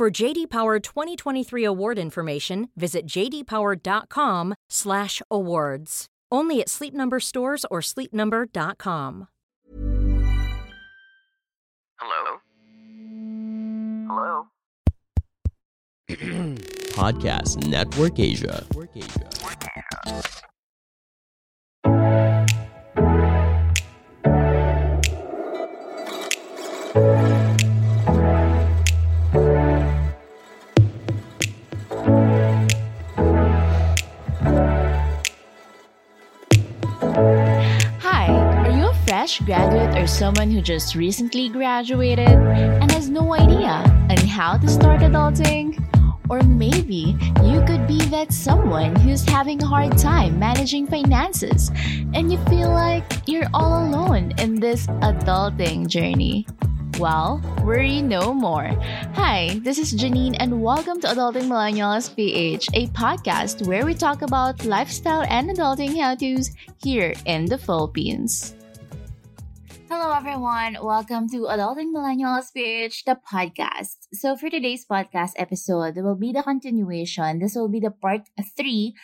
For JD Power 2023 award information, visit jdpower.com/awards. Only at Sleep Number stores or sleepnumber.com. Hello? Hello? Podcast Network Asia. Hi, fresh graduate or someone who just recently graduated and has no idea on how to start adulting? Or maybe you could be that someone who's having a hard time managing finances and you feel like you're all alone in this adulting journey. Well, worry no more. Hi, this is Janine, and welcome to Adulting Millennials PH, a podcast where we talk about lifestyle and adulting how to's here in the Philippines. Hello, everyone. Welcome to Adulting Millennials Speech, the podcast. So, for today's podcast episode, will be the continuation. This will be the part three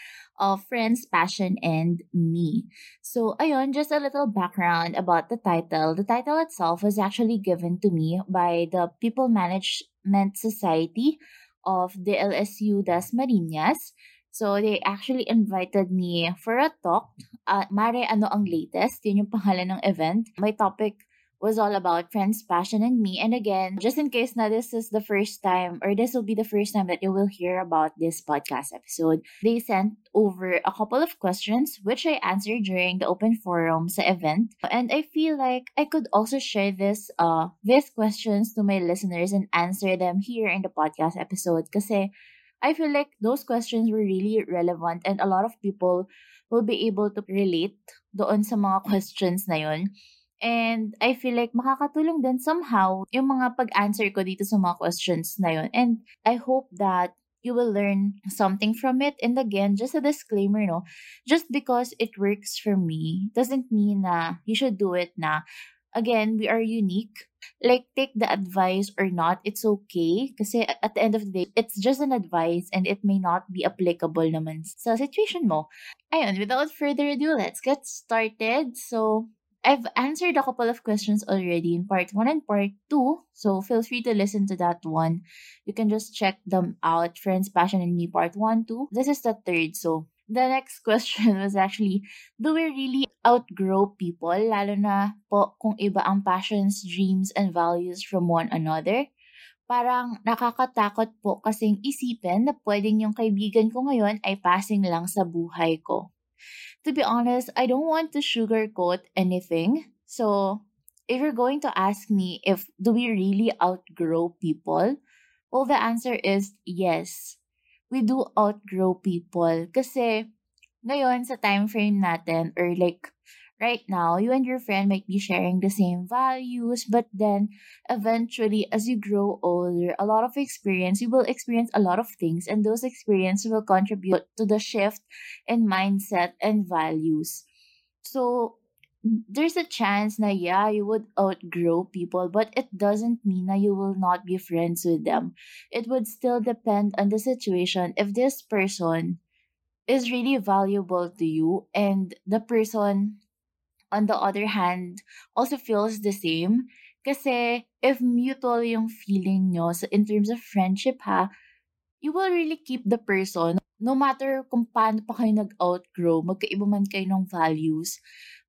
of Friends, Passion, and Me. So, ayun, just a little background about the title. The title itself was actually given to me by the People Management Society of the LSU Das Marinas. So, they actually invited me for a talk. Uh, Mare, ano ang latest? Yun yung pangalan ng event. My topic was all about friends, passion, and me. And again, just in case na this is the first time, or this will be the first time that you will hear about this podcast episode, they sent over a couple of questions, which I answered during the open forum sa event. And I feel like I could also share this, uh, these questions to my listeners and answer them here in the podcast episode. Kasi I feel like those questions were really relevant and a lot of people will be able to relate doon sa mga questions na yun. And I feel like makakatulong din somehow yung mga pag-answer ko dito sa mga questions na yun. And I hope that you will learn something from it. And again, just a disclaimer, no? Just because it works for me doesn't mean na you should do it na. Again, we are unique. Like, take the advice or not, it's okay. Kasi at the end of the day, it's just an advice and it may not be applicable naman sa situation mo. Ayun, without further ado, let's get started. So, I've answered a couple of questions already in part one and part two, so feel free to listen to that one. You can just check them out. Friends, Passion, and Me, part one, two. This is the third, so the next question was actually, do we really outgrow people, lalo na po kung iba ang passions, dreams, and values from one another? Parang nakakatakot po kasing isipin na pwedeng yung kaibigan ko ngayon ay passing lang sa buhay ko. to be honest, I don't want to sugarcoat anything. So, if you're going to ask me if do we really outgrow people, well, the answer is yes. We do outgrow people. Kasi, ngayon, sa time frame natin, or like, right now, you and your friend might be sharing the same values, but then eventually, as you grow older, a lot of experience, you will experience a lot of things, and those experiences will contribute to the shift in mindset and values. So, there's a chance na yeah, you would outgrow people, but it doesn't mean that you will not be friends with them. It would still depend on the situation. If this person is really valuable to you and the person on the other hand, also feels the same. Kasi if mutual yung feeling nyo so in terms of friendship ha, you will really keep the person no matter kung paano pa kayo nag-outgrow, magkaiba man kayo ng values.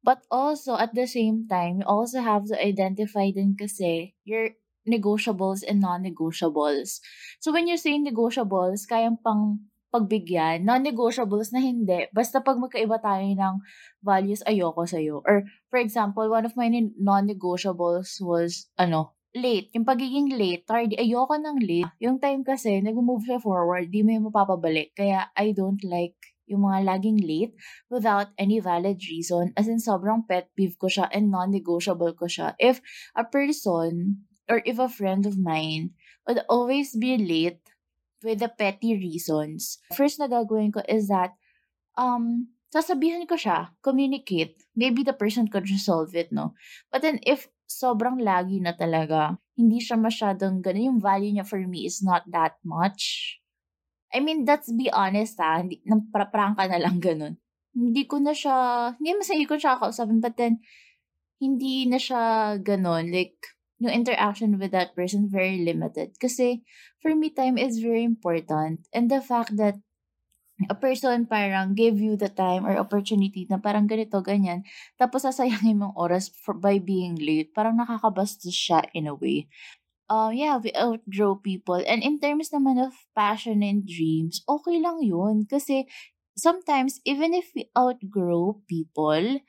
But also, at the same time, you also have to identify din kasi your negotiables and non-negotiables. So when you say negotiables, kayang pang pagbigyan, non-negotiables na hindi. Basta pag magkaiba tayo ng values, ayoko sa'yo. Or, for example, one of my non-negotiables was, ano, late, yung pagiging late, tardy, ayoko ng late. Yung time kasi, nag-move siya forward, di mo yung mapapabalik. Kaya I don't like yung mga laging late without any valid reason. As in, sobrang pet peeve ko siya and non-negotiable ko siya. If a person or if a friend of mine would always be late with the petty reasons, first na gagawin ko is that, um, sasabihan ko siya, communicate. Maybe the person could resolve it, no? But then if sobrang lagi na talaga, hindi siya masyadong ganun, yung value niya for me is not that much I mean, let's be honest ha, hindi, nang ka na lang ganun. Hindi ko na siya, hindi mas hindi ko siya kausapin, but then, hindi na siya ganun. Like, yung interaction with that person very limited. Kasi, for me, time is very important. And the fact that a person parang gave you the time or opportunity na parang ganito, ganyan, tapos sasayangin mong oras for, by being late, parang nakakabastos siya in a way um, yeah, we outgrow people. And in terms naman of passion and dreams, okay lang yun. Kasi sometimes, even if we outgrow people,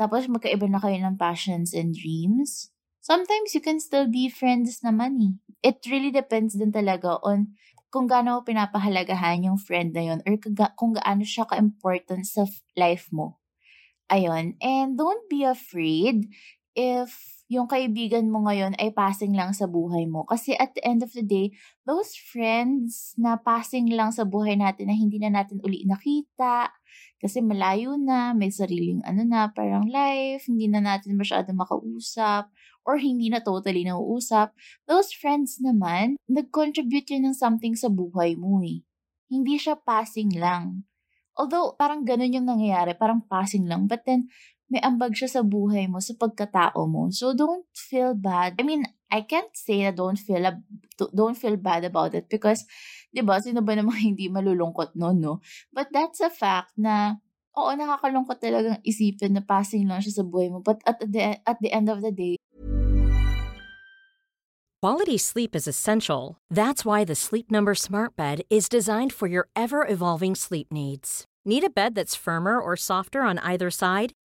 tapos magkaiba na kayo ng passions and dreams, sometimes you can still be friends naman eh. It really depends din talaga on kung gaano pinapahalagahan yung friend na yun or kung gaano siya ka-important sa life mo. Ayun. And don't be afraid if yung kaibigan mo ngayon ay passing lang sa buhay mo. Kasi at the end of the day, those friends na passing lang sa buhay natin na hindi na natin uli nakita, kasi malayo na, may sariling ano na, parang life, hindi na natin masyado makausap, or hindi na totally nauusap, those friends naman, nag-contribute yun ng something sa buhay mo eh. Hindi siya passing lang. Although, parang ganun yung nangyayari, parang passing lang. But then, may ambag siya sa buhay mo, sa pagkatao mo. So don't feel bad. I mean, I can't say na don't feel don't feel bad about it because 'di ba, sino ba namang hindi malulungkot noon, no? But that's a fact na oo, nakakalungkot talagang isipin na passing lang siya sa buhay mo. But at the at the end of the day, Quality sleep is essential. That's why the Sleep Number Smart Bed is designed for your ever-evolving sleep needs. Need a bed that's firmer or softer on either side?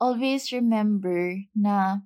Always remember na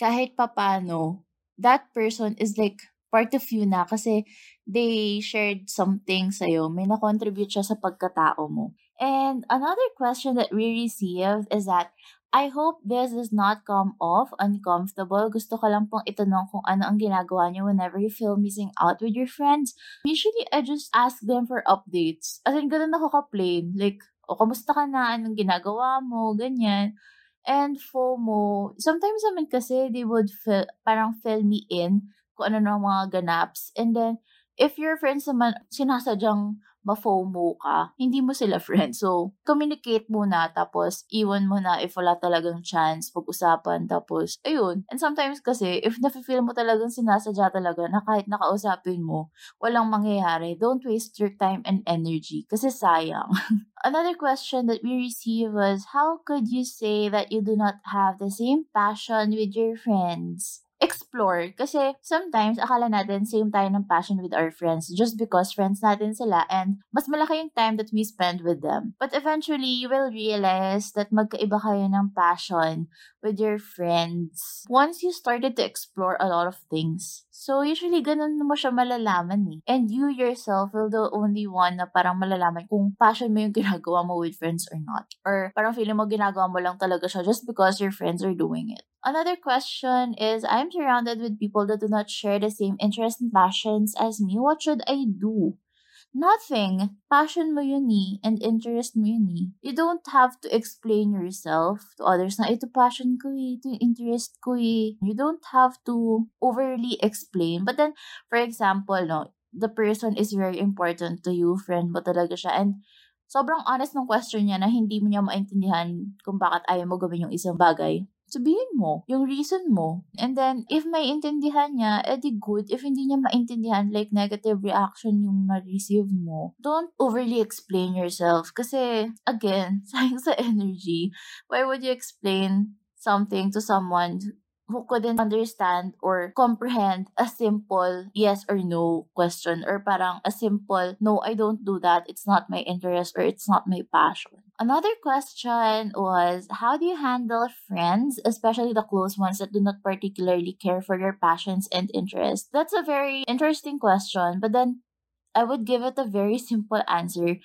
kahit papano, that person is like part of you na kasi they shared something sa'yo. May na-contribute siya sa pagkatao mo. And another question that we received is that I hope this does not come off uncomfortable. Gusto ko lang pong itanong kung ano ang ginagawa niyo whenever you feel missing out with your friends. Usually, I just ask them for updates. As in, ganun ako ka-plain. Like, o kamusta ka na, anong ginagawa mo, ganyan. And FOMO, sometimes naman kasi they would fill, parang fill me in kung ano na mga ganaps. And then, if your friends naman sinasadyang ma-FOMO ka, hindi mo sila friends. So, communicate muna, tapos iwan mo na if wala talagang chance, pag-usapan, tapos, ayun. And sometimes kasi, if nafe-feel mo talagang sinasadya talaga na kahit nakausapin mo, walang mangyayari, don't waste your time and energy kasi sayang. Another question that we received was, how could you say that you do not have the same passion with your friends? Explore. Kasi sometimes, akala natin same tayo ng passion with our friends just because friends natin sila and mas malaki yung time that we spend with them. But eventually, you will realize that magkaiba kayo ng passion with your friends once you started to explore a lot of things. So, usually, ganun mo siya malalaman eh. And you yourself will the only one na parang malalaman kung passion mo yung ginagawa mo with friends or not. Or parang feeling mo ginagawa mo lang talaga siya just because your friends are doing it. Another question is I'm surrounded with people that do not share the same interests and passions as me. What should I do? Nothing. Passion mo yun eh, and interest mo yun eh. You don't have to explain yourself to others na ito passion ko eh, ito interest ko eh. You don't have to overly explain. But then, for example, no, the person is very important to you, friend mo talaga siya, and sobrang honest ng question niya na hindi mo niya maintindihan kung bakit ayaw mo gawin yung isang bagay sabihin mo yung reason mo. And then, if may intindihan niya, edi good. If hindi niya maintindihan, like negative reaction yung na-receive mo, don't overly explain yourself. Kasi, again, sayang sa energy. Why would you explain something to someone who couldn't understand or comprehend a simple yes or no question or parang a simple no I don't do that it's not my interest or it's not my passion. Another question was how do you handle friends especially the close ones that do not particularly care for your passions and interests? That's a very interesting question but then I would give it a very simple answer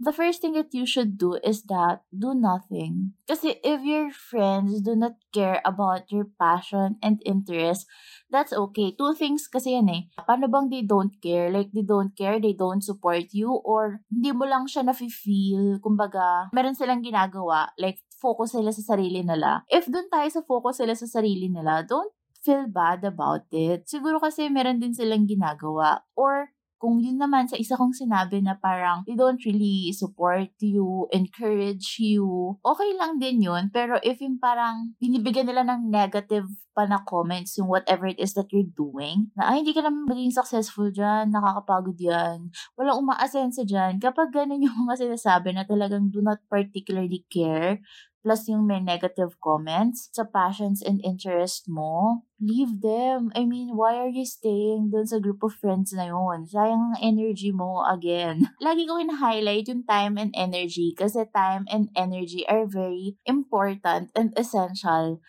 the first thing that you should do is that do nothing. Kasi if your friends do not care about your passion and interest, that's okay. Two things kasi yan eh. Paano bang they don't care? Like, they don't care, they don't support you, or hindi mo lang siya nafe-feel. Kumbaga, meron silang ginagawa. Like, focus sila sa sarili nila. If dun tayo sa focus sila sa sarili nila, don't feel bad about it. Siguro kasi meron din silang ginagawa. Or, kung yun naman sa isa kong sinabi na parang they don't really support you, encourage you, okay lang din yun. Pero if yung parang binibigyan nila ng negative pa na comments yung whatever it is that you're doing, na ay hindi ka naman maging successful dyan, nakakapagod yan, walang umaasensa dyan. Kapag ganun yung mga sinasabi na talagang do not particularly care plus yung may negative comments sa passions and interest mo, leave them. I mean, why are you staying dun sa group of friends na yun? Sayang ang energy mo again. Lagi ko highlight yung time and energy kasi time and energy are very important and essential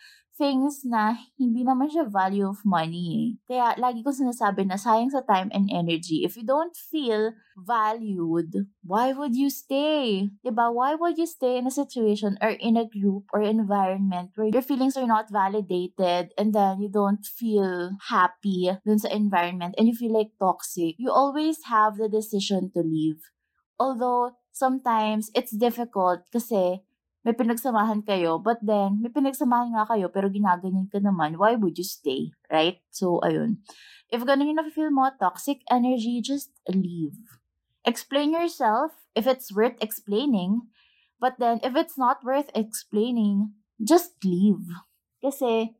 things na hindi naman siya value of money eh. Kaya lagi ko sinasabi na sayang sa time and energy. If you don't feel valued, why would you stay? Diba? Why would you stay in a situation or in a group or environment where your feelings are not validated and then you don't feel happy dun sa environment and you feel like toxic? You always have the decision to leave. Although sometimes it's difficult kasi may pinagsamahan kayo, but then, may pinagsamahan nga kayo, pero ginaganyan ka naman, why would you stay? Right? So, ayun. If ganun yung na-feel mo, toxic energy, just leave. Explain yourself if it's worth explaining, but then, if it's not worth explaining, just leave. Kasi,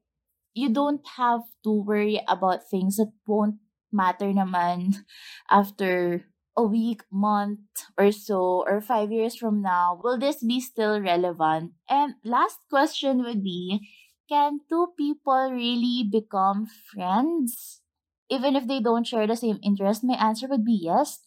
you don't have to worry about things that won't matter naman after a week, month or so, or five years from now, will this be still relevant? And last question would be Can two people really become friends? Even if they don't share the same interest, my answer would be yes.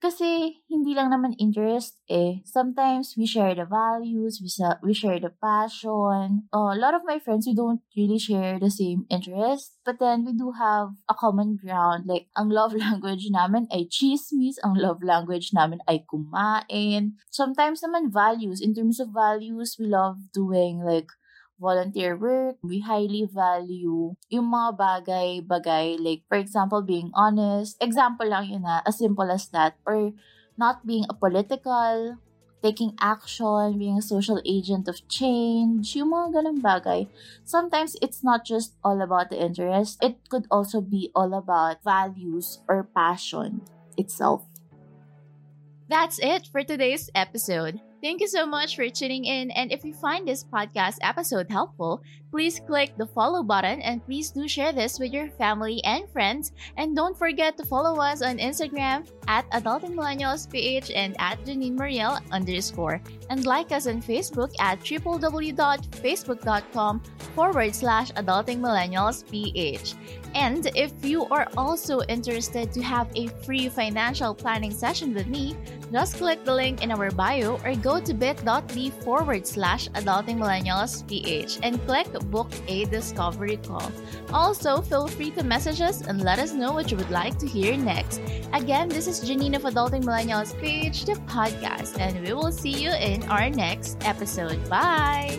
Kasi hindi lang naman interest eh. Sometimes we share the values, we, we share the passion. Uh, a lot of my friends, we don't really share the same interest. But then we do have a common ground. Like, ang love language namin ay chismis. Ang love language namin ay kumain. Sometimes naman values. In terms of values, we love doing like volunteer work, we highly value yung mga bagay-bagay, like for example, being honest. Example lang yun na, as simple as that. Or not being a political, taking action, being a social agent of change, yung mga ganun bagay. Sometimes it's not just all about the interest, it could also be all about values or passion itself. That's it for today's episode. Thank you so much for tuning in. And if you find this podcast episode helpful, please click the follow button and please do share this with your family and friends. And don't forget to follow us on Instagram at Adulting Millennials PH and at Janine Mariel underscore. And like us on Facebook at www.facebook.com forward slash Adulting Millennials PH. And if you are also interested to have a free financial planning session with me, just click the link in our bio or go to bit.ly forward slash adulting millennials ph and click book a discovery call. Also, feel free to message us and let us know what you would like to hear next. Again, this is Janine of Adulting Millennials page, the podcast, and we will see you in our next episode. Bye!